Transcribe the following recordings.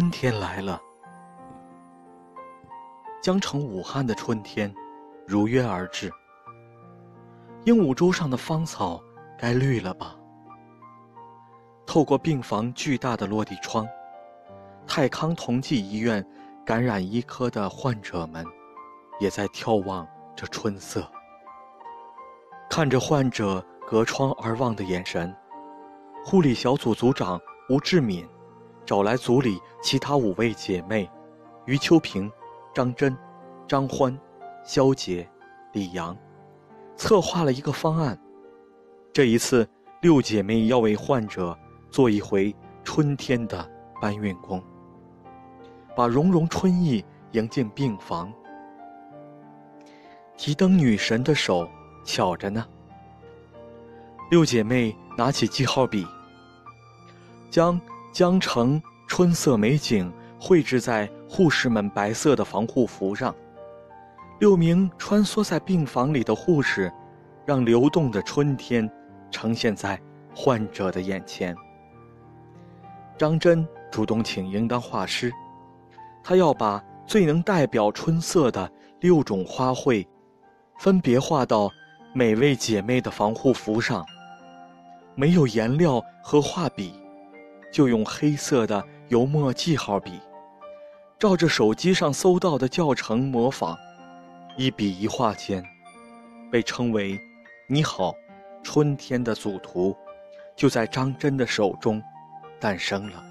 春天来了，江城武汉的春天如约而至。鹦鹉洲上的芳草该绿了吧？透过病房巨大的落地窗，泰康同济医院感染医科的患者们也在眺望着春色。看着患者隔窗而望的眼神，护理小组组长吴志敏。找来组里其他五位姐妹，余秋萍、张真、张欢、肖杰、李阳，策划了一个方案。这一次，六姐妹要为患者做一回春天的搬运工，把融融春意迎进病房。提灯女神的手巧着呢。六姐妹拿起记号笔，将。江城春色美景绘制在护士们白色的防护服上。六名穿梭在病房里的护士，让流动的春天呈现在患者的眼前。张真主动请缨当画师，他要把最能代表春色的六种花卉，分别画到每位姐妹的防护服上。没有颜料和画笔。就用黑色的油墨记号笔，照着手机上搜到的教程模仿，一笔一画间，被称为“你好，春天”的组图，就在张真的手中诞生了。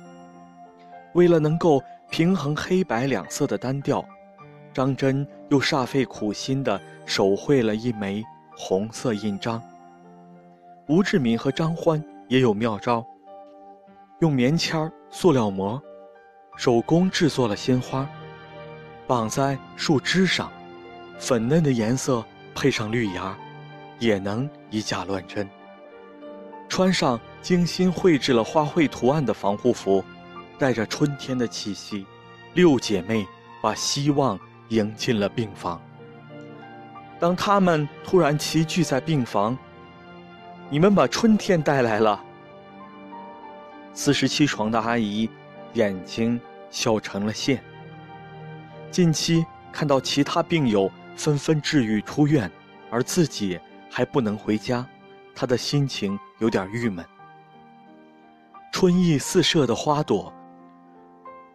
为了能够平衡黑白两色的单调，张真又煞费苦心地手绘了一枚红色印章。吴志敏和张欢也有妙招。用棉签儿、塑料膜，手工制作了鲜花，绑在树枝上，粉嫩的颜色配上绿芽，也能以假乱真。穿上精心绘制了花卉图案的防护服，带着春天的气息，六姐妹把希望迎进了病房。当她们突然齐聚在病房，你们把春天带来了。四十七床的阿姨，眼睛笑成了线。近期看到其他病友纷纷治愈出院，而自己还不能回家，她的心情有点郁闷。春意四射的花朵，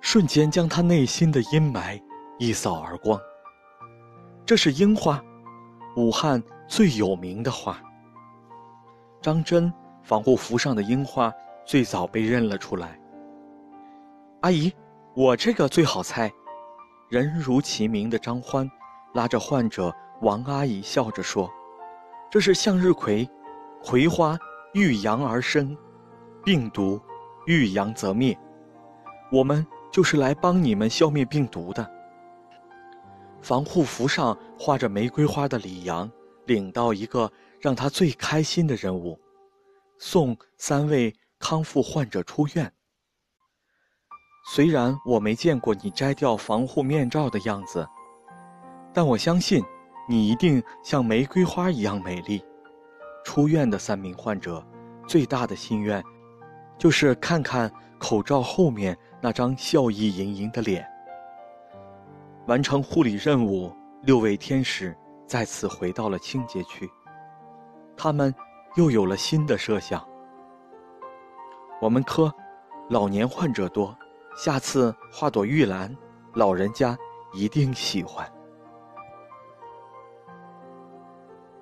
瞬间将她内心的阴霾一扫而光。这是樱花，武汉最有名的花。张真防护服上的樱花。最早被认了出来。阿姨，我这个最好猜。人如其名的张欢，拉着患者王阿姨笑着说：“这是向日葵，葵花遇阳而生，病毒遇阳则灭。我们就是来帮你们消灭病毒的。”防护服上画着玫瑰花的李阳，领到一个让他最开心的任务：送三位。康复患者出院。虽然我没见过你摘掉防护面罩的样子，但我相信你一定像玫瑰花一样美丽。出院的三名患者，最大的心愿，就是看看口罩后面那张笑意盈盈的脸。完成护理任务，六位天使再次回到了清洁区，他们又有了新的设想。我们科老年患者多，下次画朵玉兰，老人家一定喜欢。